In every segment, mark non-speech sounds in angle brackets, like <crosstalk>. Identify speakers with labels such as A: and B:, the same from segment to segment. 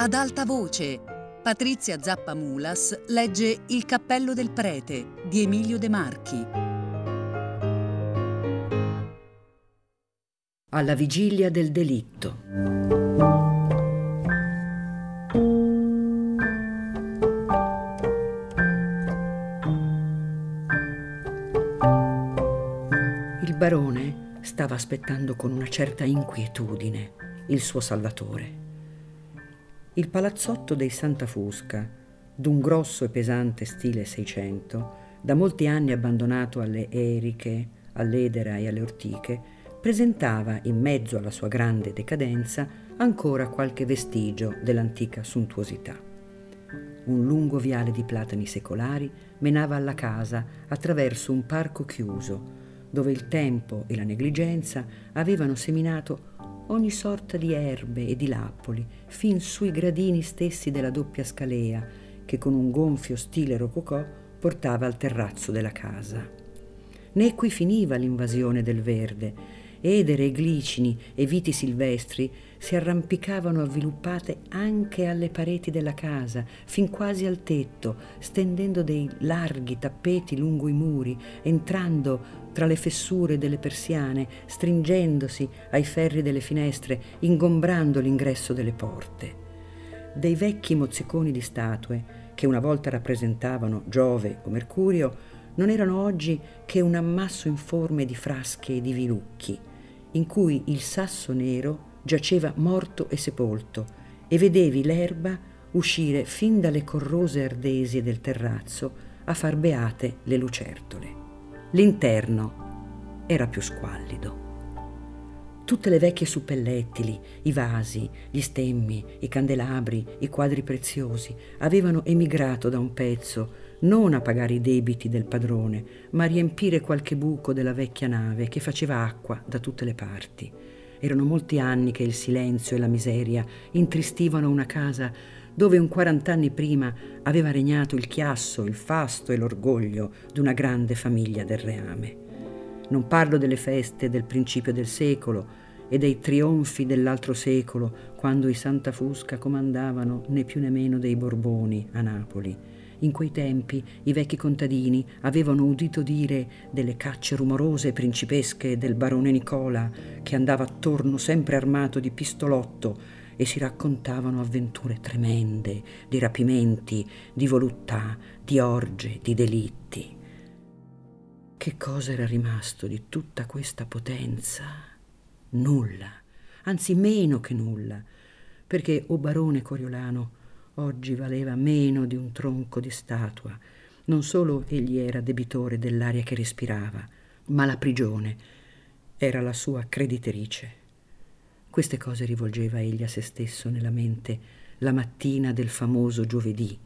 A: Ad alta voce, Patrizia Zappa Mulas legge Il cappello del prete di Emilio De Marchi.
B: Alla vigilia del delitto. Il barone stava aspettando con una certa inquietudine il suo salvatore il palazzotto dei Santa Fusca, d'un grosso e pesante stile Seicento, da molti anni abbandonato alle eriche, all'edera e alle ortiche, presentava in mezzo alla sua grande decadenza ancora qualche vestigio dell'antica suntuosità. Un lungo viale di platani secolari menava alla casa attraverso un parco chiuso, dove il tempo e la negligenza avevano seminato ogni sorta di erbe e di lappoli, fin sui gradini stessi della doppia scalea, che con un gonfio stile rococò portava al terrazzo della casa. Né qui finiva l'invasione del verde, edere, glicini e viti silvestri si arrampicavano avviluppate anche alle pareti della casa, fin quasi al tetto, stendendo dei larghi tappeti lungo i muri, entrando tra le fessure delle persiane, stringendosi ai ferri delle finestre, ingombrando l'ingresso delle porte. Dei vecchi mozziconi di statue, che una volta rappresentavano Giove o Mercurio, non erano oggi che un ammasso informe di frasche e di vilucchi, in cui il sasso nero giaceva morto e sepolto, e vedevi l'erba uscire fin dalle corrose ardesi del terrazzo a far beate le lucertole. L'interno era più squallido. Tutte le vecchie suppellettili, i vasi, gli stemmi, i candelabri, i quadri preziosi avevano emigrato da un pezzo non a pagare i debiti del padrone, ma a riempire qualche buco della vecchia nave che faceva acqua da tutte le parti. Erano molti anni che il silenzio e la miseria intristivano una casa dove un quarant'anni prima aveva regnato il chiasso, il fasto e l'orgoglio di una grande famiglia del reame. Non parlo delle feste del principio del secolo e dei trionfi dell'altro secolo, quando i Santa Fusca comandavano né più né meno dei Borboni a Napoli in quei tempi i vecchi contadini avevano udito dire delle cacce rumorose e principesche del barone Nicola, che andava attorno sempre armato di pistolotto, e si raccontavano avventure tremende, di rapimenti, di voluttà, di orge, di delitti. Che cosa era rimasto di tutta questa potenza? Nulla, anzi meno che nulla, perché, o barone Coriolano, oggi valeva meno di un tronco di statua. Non solo egli era debitore dell'aria che respirava, ma la prigione era la sua creditrice. Queste cose rivolgeva egli a se stesso nella mente la mattina del famoso giovedì,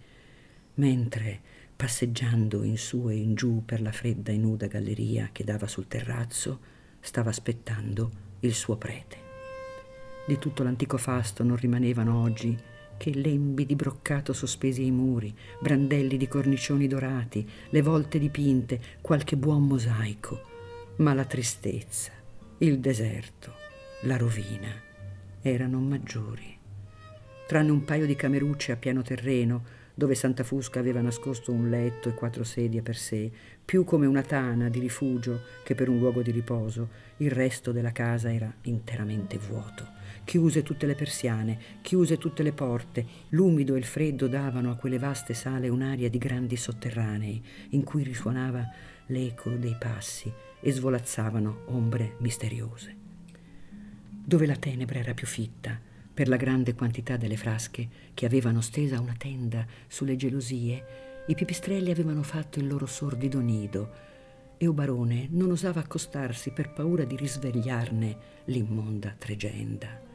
B: mentre, passeggiando in su e in giù per la fredda e nuda galleria che dava sul terrazzo, stava aspettando il suo prete. Di tutto l'antico fasto non rimanevano oggi che lembi di broccato sospesi ai muri, brandelli di cornicioni dorati, le volte dipinte, qualche buon mosaico. Ma la tristezza, il deserto, la rovina erano maggiori. Tranne un paio di camerucce a piano terreno, dove Santa Fusca aveva nascosto un letto e quattro sedie per sé, più come una tana di rifugio che per un luogo di riposo, il resto della casa era interamente vuoto chiuse tutte le persiane, chiuse tutte le porte, l'umido e il freddo davano a quelle vaste sale un'aria di grandi sotterranei, in cui risuonava l'eco dei passi e svolazzavano ombre misteriose. Dove la tenebra era più fitta, per la grande quantità delle frasche che avevano stesa una tenda sulle gelosie, i pipistrelli avevano fatto il loro sordido nido e Obarone non osava accostarsi per paura di risvegliarne l'immonda tregenda.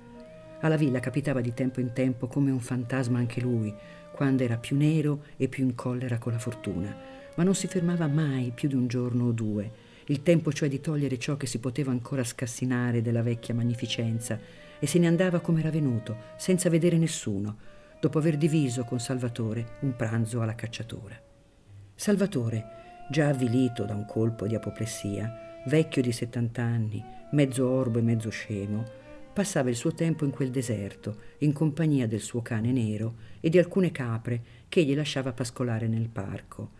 B: Alla villa capitava di tempo in tempo come un fantasma anche lui, quando era più nero e più in collera con la fortuna, ma non si fermava mai più di un giorno o due, il tempo cioè di togliere ciò che si poteva ancora scassinare della vecchia magnificenza, e se ne andava come era venuto, senza vedere nessuno, dopo aver diviso con Salvatore un pranzo alla cacciatora. Salvatore, già avvilito da un colpo di apoplessia, vecchio di settant'anni, mezzo orbo e mezzo scemo, passava il suo tempo in quel deserto, in compagnia del suo cane nero e di alcune capre che egli lasciava pascolare nel parco.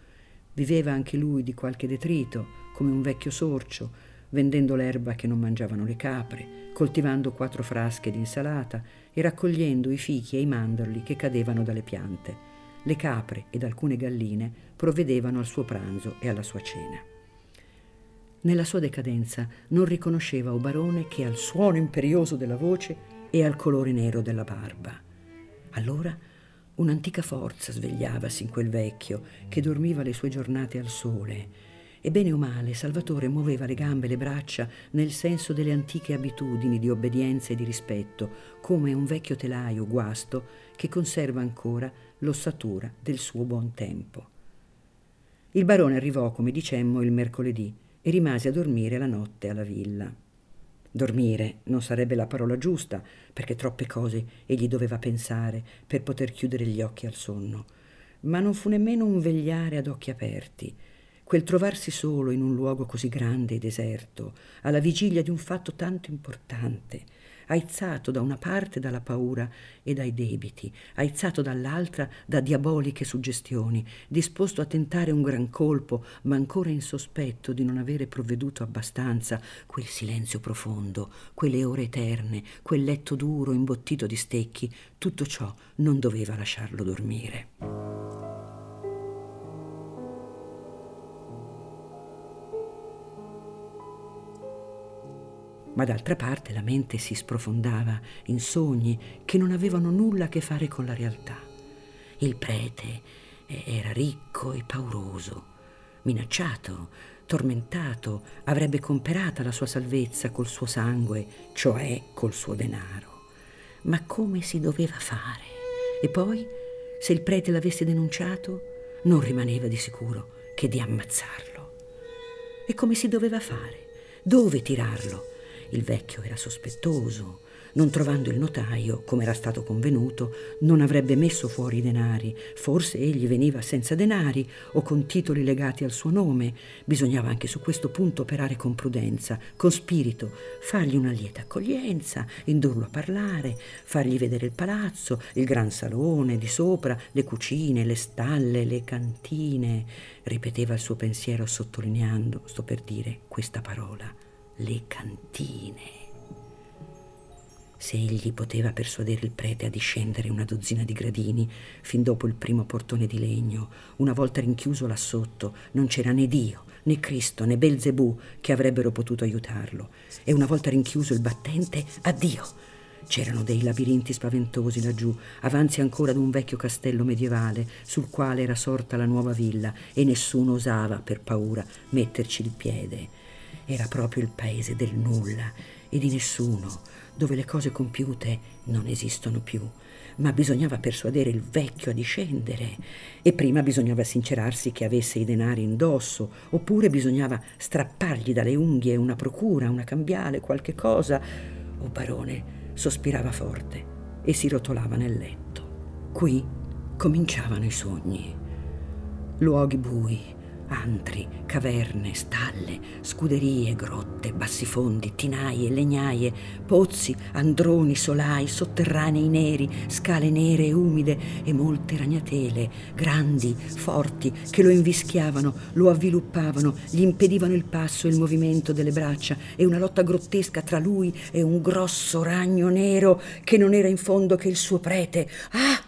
B: Viveva anche lui di qualche detrito, come un vecchio sorcio, vendendo l'erba che non mangiavano le capre, coltivando quattro frasche di insalata e raccogliendo i fichi e i mandorli che cadevano dalle piante. Le capre ed alcune galline provvedevano al suo pranzo e alla sua cena. Nella sua decadenza non riconosceva o barone che al suono imperioso della voce e al colore nero della barba. Allora un'antica forza svegliavasi in quel vecchio che dormiva le sue giornate al sole e bene o male Salvatore muoveva le gambe e le braccia nel senso delle antiche abitudini di obbedienza e di rispetto, come un vecchio telaio guasto che conserva ancora l'ossatura del suo buon tempo. Il barone arrivò, come dicemmo, il mercoledì e rimase a dormire la notte alla villa. Dormire non sarebbe la parola giusta, perché troppe cose egli doveva pensare per poter chiudere gli occhi al sonno. Ma non fu nemmeno un vegliare ad occhi aperti, quel trovarsi solo in un luogo così grande e deserto, alla vigilia di un fatto tanto importante, aizzato da una parte dalla paura e dai debiti, aizzato dall'altra da diaboliche suggestioni, disposto a tentare un gran colpo, ma ancora in sospetto di non avere provveduto abbastanza, quel silenzio profondo, quelle ore eterne, quel letto duro imbottito di stecchi, tutto ciò non doveva lasciarlo dormire. Ma d'altra parte la mente si sprofondava in sogni che non avevano nulla a che fare con la realtà. Il prete era ricco e pauroso, minacciato, tormentato, avrebbe comperata la sua salvezza col suo sangue, cioè col suo denaro. Ma come si doveva fare? E poi, se il prete l'avesse denunciato, non rimaneva di sicuro che di ammazzarlo. E come si doveva fare? Dove tirarlo? Il vecchio era sospettoso. Non trovando il notaio, come era stato convenuto, non avrebbe messo fuori i denari. Forse egli veniva senza denari o con titoli legati al suo nome. Bisognava anche su questo punto operare con prudenza, con spirito, fargli una lieta accoglienza, indurlo a parlare, fargli vedere il palazzo, il gran salone di sopra, le cucine, le stalle, le cantine. Ripeteva il suo pensiero sottolineando, sto per dire, questa parola le cantine. Se egli poteva persuadere il prete a discendere una dozzina di gradini, fin dopo il primo portone di legno, una volta rinchiuso là sotto, non c'era né Dio, né Cristo, né Belzebù che avrebbero potuto aiutarlo. E una volta rinchiuso il battente, addio! C'erano dei labirinti spaventosi laggiù, avanzi ancora ad un vecchio castello medievale sul quale era sorta la nuova villa e nessuno osava, per paura, metterci il piede. Era proprio il paese del nulla e di nessuno, dove le cose compiute non esistono più. Ma bisognava persuadere il vecchio a discendere e prima bisognava sincerarsi che avesse i denari indosso, oppure bisognava strappargli dalle unghie una procura, una cambiale, qualche cosa. O barone sospirava forte e si rotolava nel letto. Qui cominciavano i sogni. Luoghi bui, antri, caverne, stalle, scuderie, grotte, bassifondi, tinaie, legnaie, pozzi, androni, solai, sotterranei neri, scale nere e umide e molte ragnatele, grandi, forti, che lo invischiavano, lo avviluppavano, gli impedivano il passo e il movimento delle braccia e una lotta grottesca tra lui e un grosso ragno nero che non era in fondo che il suo prete. Ah!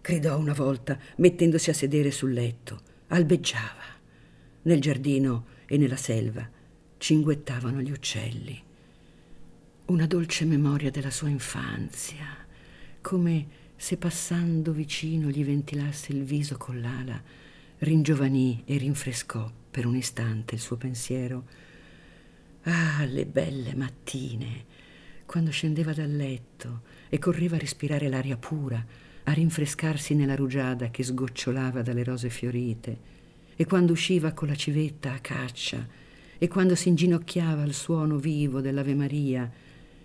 B: gridò una volta, mettendosi a sedere sul letto albeggiava. Nel giardino e nella selva cinguettavano gli uccelli. Una dolce memoria della sua infanzia, come se passando vicino gli ventilasse il viso con l'ala, ringiovanì e rinfrescò per un istante il suo pensiero. Ah, le belle mattine, quando scendeva dal letto e correva a respirare l'aria pura, a rinfrescarsi nella rugiada che sgocciolava dalle rose fiorite, e quando usciva con la civetta a caccia, e quando si inginocchiava al suono vivo dell'Ave Maria,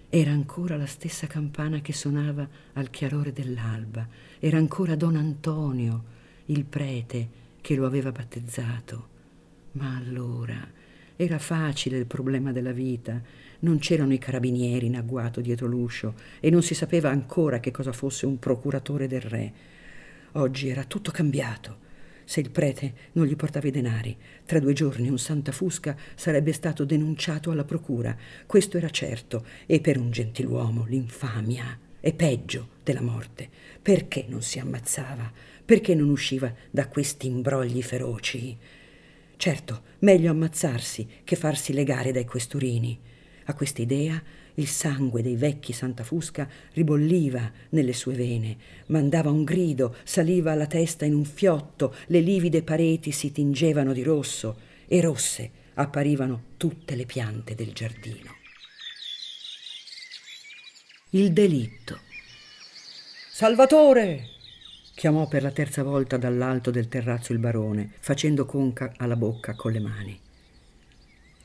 B: era ancora la stessa campana che suonava al chiarore dell'alba, era ancora Don Antonio, il prete che lo aveva battezzato. Ma allora Era facile il problema della vita. Non c'erano i carabinieri in agguato dietro l'uscio e non si sapeva ancora che cosa fosse un procuratore del re. Oggi era tutto cambiato. Se il prete non gli portava i denari, tra due giorni un Santa Fusca sarebbe stato denunciato alla procura. Questo era certo, e per un gentiluomo l'infamia è peggio della morte. Perché non si ammazzava? Perché non usciva da questi imbrogli feroci? Certo, meglio ammazzarsi che farsi legare dai questurini. A questa idea il sangue dei vecchi Santa Fusca ribolliva nelle sue vene, mandava un grido, saliva alla testa in un fiotto, le livide pareti si tingevano di rosso e rosse apparivano tutte le piante del giardino. Il delitto. Salvatore! chiamò per la terza volta dall'alto del terrazzo il barone, facendo conca alla bocca con le mani.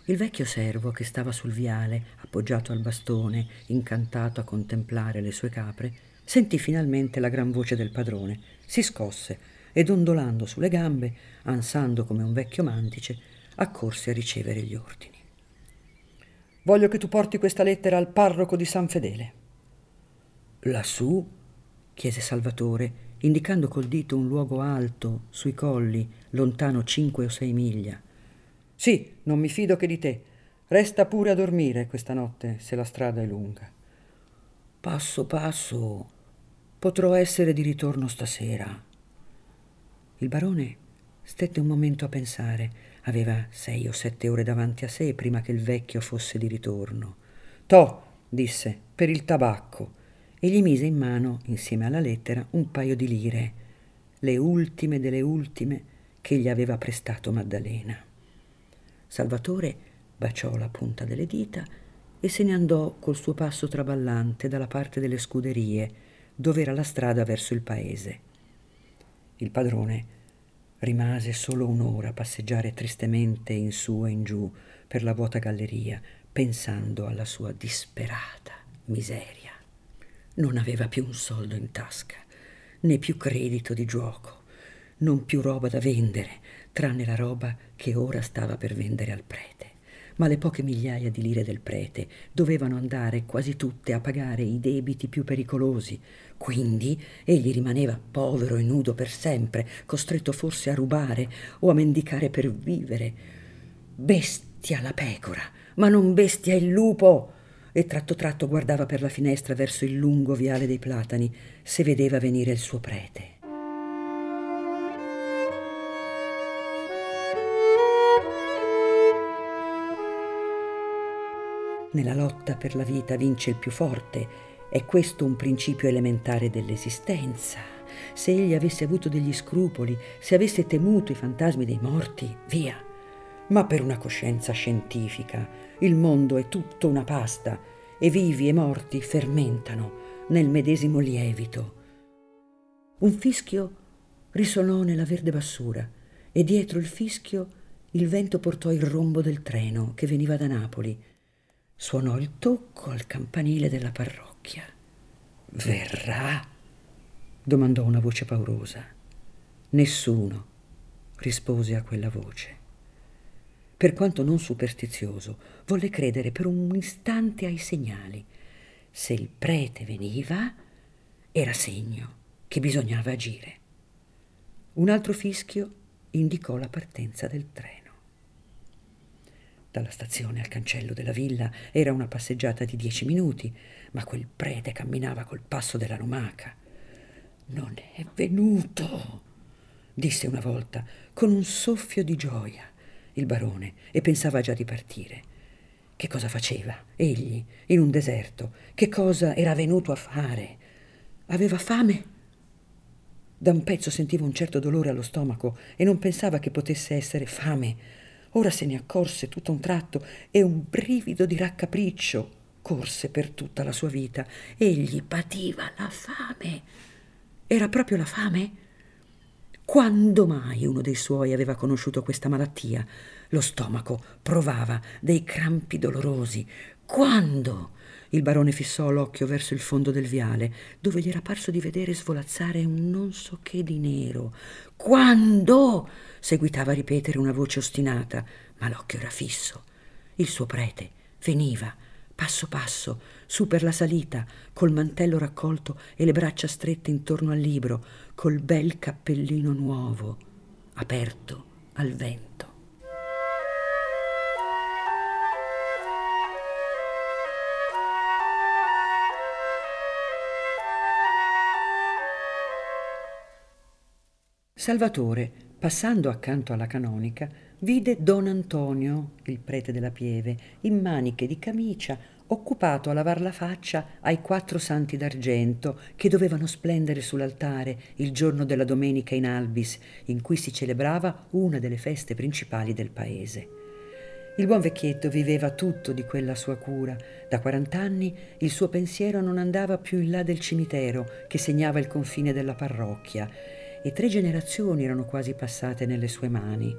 B: Il vecchio servo che stava sul viale, appoggiato al bastone, incantato a contemplare le sue capre, sentì finalmente la gran voce del padrone, si scosse e dondolando sulle gambe, ansando come un vecchio mantice, accorse a ricevere gli ordini. Voglio che tu porti questa lettera al parroco di San Fedele. Lassù? chiese Salvatore, indicando col dito un luogo alto, sui colli, lontano cinque o sei miglia. Sì, non mi fido che di te. Resta pure a dormire questa notte, se la strada è lunga. Passo passo. Potrò essere di ritorno stasera. Il barone stette un momento a pensare. Aveva sei o sette ore davanti a sé prima che il vecchio fosse di ritorno. Toh, disse, per il tabacco, e gli mise in mano, insieme alla lettera, un paio di lire, le ultime delle ultime che gli aveva prestato Maddalena. Salvatore baciò la punta delle dita e se ne andò col suo passo traballante dalla parte delle scuderie, dove era la strada verso il paese. Il padrone rimase solo un'ora a passeggiare tristemente in su e in giù per la vuota galleria, pensando alla sua disperata miseria. Non aveva più un soldo in tasca, né più credito di giuoco, non più roba da vendere, tranne la roba che ora stava per vendere al prete. Ma le poche migliaia di lire del prete dovevano andare quasi tutte a pagare i debiti più pericolosi. Quindi egli rimaneva povero e nudo per sempre, costretto forse a rubare o a mendicare per vivere. Bestia la pecora, ma non bestia il lupo! E tratto tratto guardava per la finestra verso il lungo viale dei platani, se vedeva venire il suo prete. Nella lotta per la vita vince il più forte. È questo un principio elementare dell'esistenza. Se egli avesse avuto degli scrupoli, se avesse temuto i fantasmi dei morti, via. Ma per una coscienza scientifica, il mondo è tutto una pasta e vivi e morti fermentano nel medesimo lievito. Un fischio risonò nella verde bassura e dietro il fischio il vento portò il rombo del treno che veniva da Napoli suonò il tocco al campanile della parrocchia. Verrà? domandò una voce paurosa. Nessuno rispose a quella voce. Per quanto non superstizioso, volle credere per un istante ai segnali. Se il prete veniva, era segno che bisognava agire. Un altro fischio indicò la partenza del treno. Dalla stazione al cancello della villa era una passeggiata di dieci minuti, ma quel prete camminava col passo della lumaca. Non è venuto, disse una volta, con un soffio di gioia, il barone, e pensava già di partire. Che cosa faceva, egli, in un deserto? Che cosa era venuto a fare? Aveva fame? Da un pezzo sentiva un certo dolore allo stomaco e non pensava che potesse essere fame Ora se ne accorse tutto un tratto e un brivido di raccapriccio corse per tutta la sua vita. Egli pativa la fame. Era proprio la fame? Quando mai uno dei suoi aveva conosciuto questa malattia? Lo stomaco provava dei crampi dolorosi. Quando? Il barone fissò l'occhio verso il fondo del viale, dove gli era parso di vedere svolazzare un non so che di nero. Quando? seguitava a ripetere una voce ostinata, ma l'occhio era fisso. Il suo prete veniva, passo passo, su per la salita, col mantello raccolto e le braccia strette intorno al libro, col bel cappellino nuovo, aperto al vento. Salvatore, passando accanto alla canonica, vide don Antonio, il prete della Pieve, in maniche di camicia, occupato a lavar la faccia ai quattro santi d'argento che dovevano splendere sull'altare il giorno della domenica in albis, in cui si celebrava una delle feste principali del paese. Il buon vecchietto viveva tutto di quella sua cura. Da quarant'anni il suo pensiero non andava più in là del cimitero che segnava il confine della parrocchia e tre generazioni erano quasi passate nelle sue mani.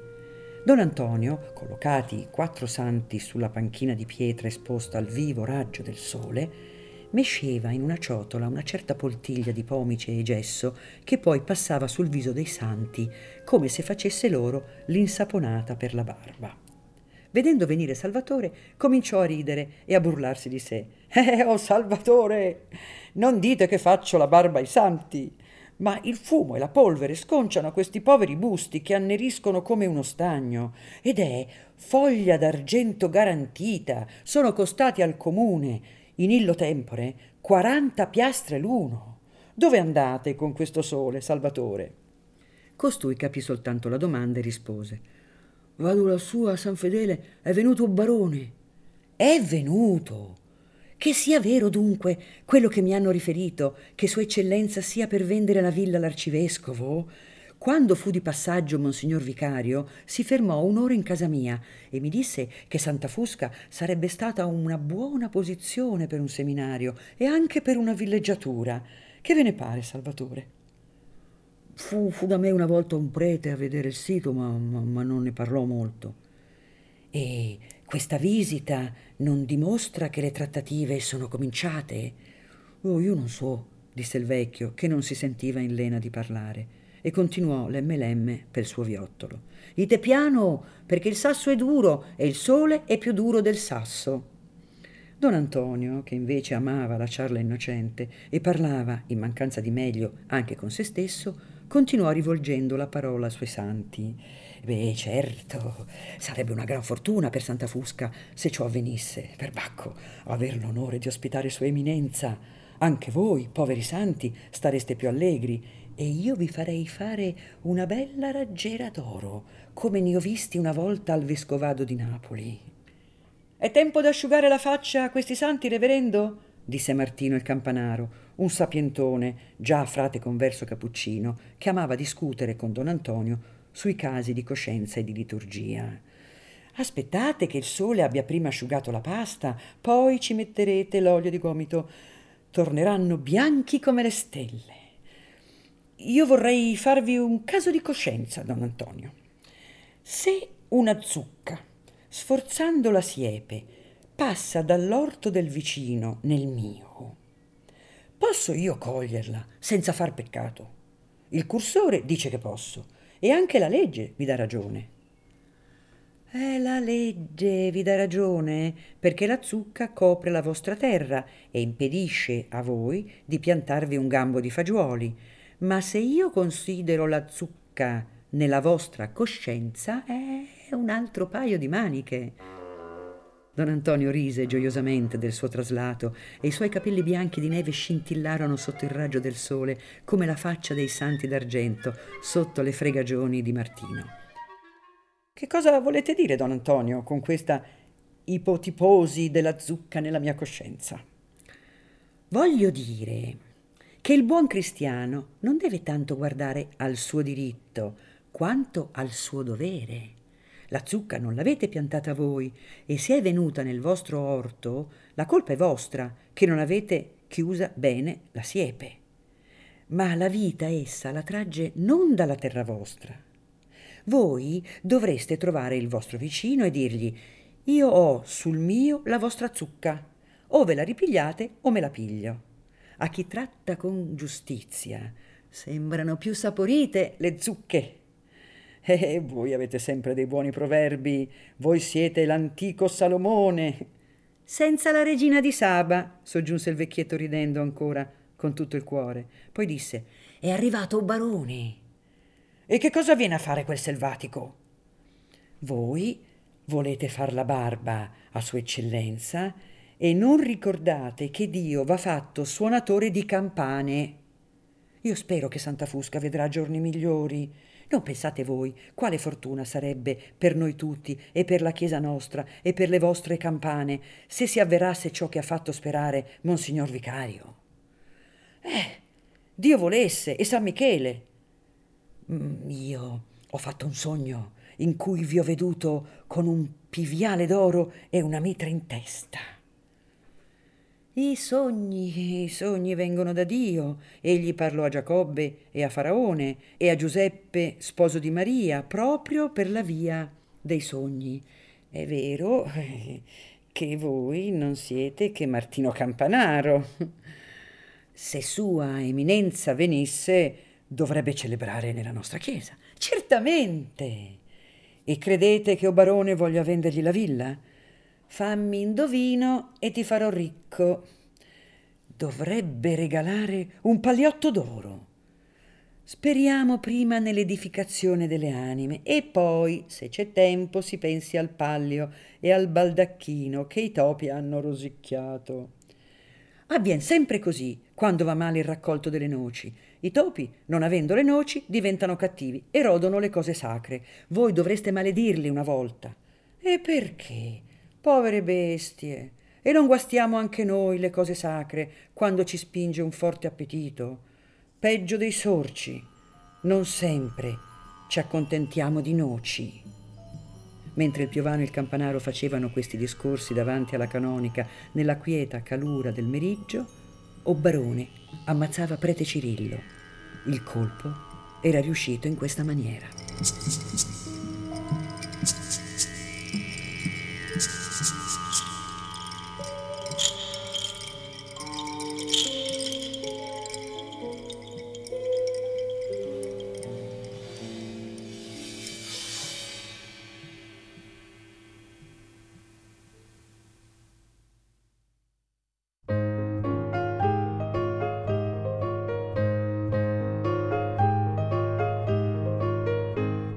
B: Don Antonio, collocati quattro santi sulla panchina di pietra esposta al vivo raggio del sole, mesceva in una ciotola una certa poltiglia di pomice e gesso che poi passava sul viso dei santi come se facesse loro l'insaponata per la barba. Vedendo venire Salvatore, cominciò a ridere e a burlarsi di sé. Eh, oh Salvatore, non dite che faccio la barba ai santi ma il fumo e la polvere sconciano questi poveri busti che anneriscono come uno stagno. Ed è foglia d'argento garantita. Sono costati al comune in illo tempore quaranta piastre l'uno. Dove andate con questo sole salvatore? Costui capì soltanto la domanda e rispose. Vado lassù a san fedele è venuto un barone. È venuto che sia vero dunque quello che mi hanno riferito, che Sua Eccellenza sia per vendere la villa all'arcivescovo? Quando fu di passaggio Monsignor Vicario, si fermò un'ora in casa mia e mi disse che Santa Fusca sarebbe stata una buona posizione per un seminario e anche per una villeggiatura. Che ve ne pare, Salvatore? Fu, fu da me una volta un prete a vedere il sito, ma, ma, ma non ne parlò molto. E questa visita non dimostra che le trattative sono cominciate? Oh, io non so, disse il vecchio, che non si sentiva in lena di parlare, e continuò lemme lemme per il suo viottolo. Ite piano, perché il sasso è duro e il sole è più duro del sasso. Don Antonio, che invece amava lasciarla innocente e parlava, in mancanza di meglio, anche con se stesso, continuò rivolgendo la parola ai suoi santi. Beh, certo, sarebbe una gran fortuna per Santa Fusca se ciò avvenisse. Per Bacco, aver l'onore di ospitare Sua Eminenza. Anche voi, poveri santi, stareste più allegri e io vi farei fare una bella raggiera d'oro, come ne ho visti una volta al vescovado di Napoli. È tempo d'asciugare la faccia a questi santi, reverendo? disse Martino il campanaro, un sapientone, già frate converso cappuccino, che amava discutere con don Antonio sui casi di coscienza e di liturgia. Aspettate che il sole abbia prima asciugato la pasta, poi ci metterete l'olio di gomito. Torneranno bianchi come le stelle. Io vorrei farvi un caso di coscienza, don Antonio. Se una zucca, sforzando la siepe, passa dall'orto del vicino nel mio, posso io coglierla senza far peccato? Il cursore dice che posso e anche la legge vi dà ragione. Eh, la legge vi dà ragione perché la zucca copre la vostra terra e impedisce a voi di piantarvi un gambo di fagioli. Ma se io considero la zucca nella vostra coscienza, è un altro paio di maniche. Don Antonio rise gioiosamente del suo traslato e i suoi capelli bianchi di neve scintillarono sotto il raggio del sole come la faccia dei santi d'argento sotto le fregagioni di Martino. Che cosa volete dire, don Antonio, con questa ipotiposi della zucca nella mia coscienza? Voglio dire che il buon cristiano non deve tanto guardare al suo diritto quanto al suo dovere. La zucca non l'avete piantata voi e se è venuta nel vostro orto, la colpa è vostra, che non avete chiusa bene la siepe. Ma la vita essa la tragge non dalla terra vostra. Voi dovreste trovare il vostro vicino e dirgli io ho sul mio la vostra zucca. O ve la ripigliate o me la piglio. A chi tratta con giustizia sembrano più saporite le zucche. E voi avete sempre dei buoni proverbi, voi siete l'antico Salomone. Senza la regina di Saba, soggiunse il vecchietto ridendo ancora con tutto il cuore. Poi disse: È arrivato barone. E che cosa viene a fare quel selvatico? Voi volete far la barba a Sua Eccellenza e non ricordate che Dio va fatto suonatore di campane. Io spero che Santa Fusca vedrà giorni migliori. Non pensate voi quale fortuna sarebbe per noi tutti e per la Chiesa nostra e per le vostre campane se si avverasse ciò che ha fatto sperare Monsignor Vicario? Eh, Dio volesse e San Michele. Mm, io ho fatto un sogno in cui vi ho veduto con un piviale d'oro e una mitra in testa. I sogni, i sogni vengono da Dio. Egli parlò a Giacobbe e a Faraone e a Giuseppe, sposo di Maria, proprio per la via dei sogni. È vero <laughs> che voi non siete che Martino Campanaro. Se Sua Eminenza venisse, dovrebbe celebrare nella nostra chiesa. Certamente. E credete che o barone voglia vendergli la villa? Fammi indovino e ti farò ricco. Dovrebbe regalare un pagliotto d'oro. Speriamo prima nell'edificazione delle anime e poi, se c'è tempo, si pensi al pallio e al baldacchino che i topi hanno rosicchiato. Avviene sempre così quando va male il raccolto delle noci. I topi, non avendo le noci, diventano cattivi e rodono le cose sacre. Voi dovreste maledirli una volta. E perché? Povere bestie. E non guastiamo anche noi le cose sacre quando ci spinge un forte appetito. Peggio dei sorci. Non sempre ci accontentiamo di noci. Mentre il piovano e il campanaro facevano questi discorsi davanti alla canonica nella quieta calura del meriggio, Obbarone ammazzava prete Cirillo. Il colpo era riuscito in questa maniera.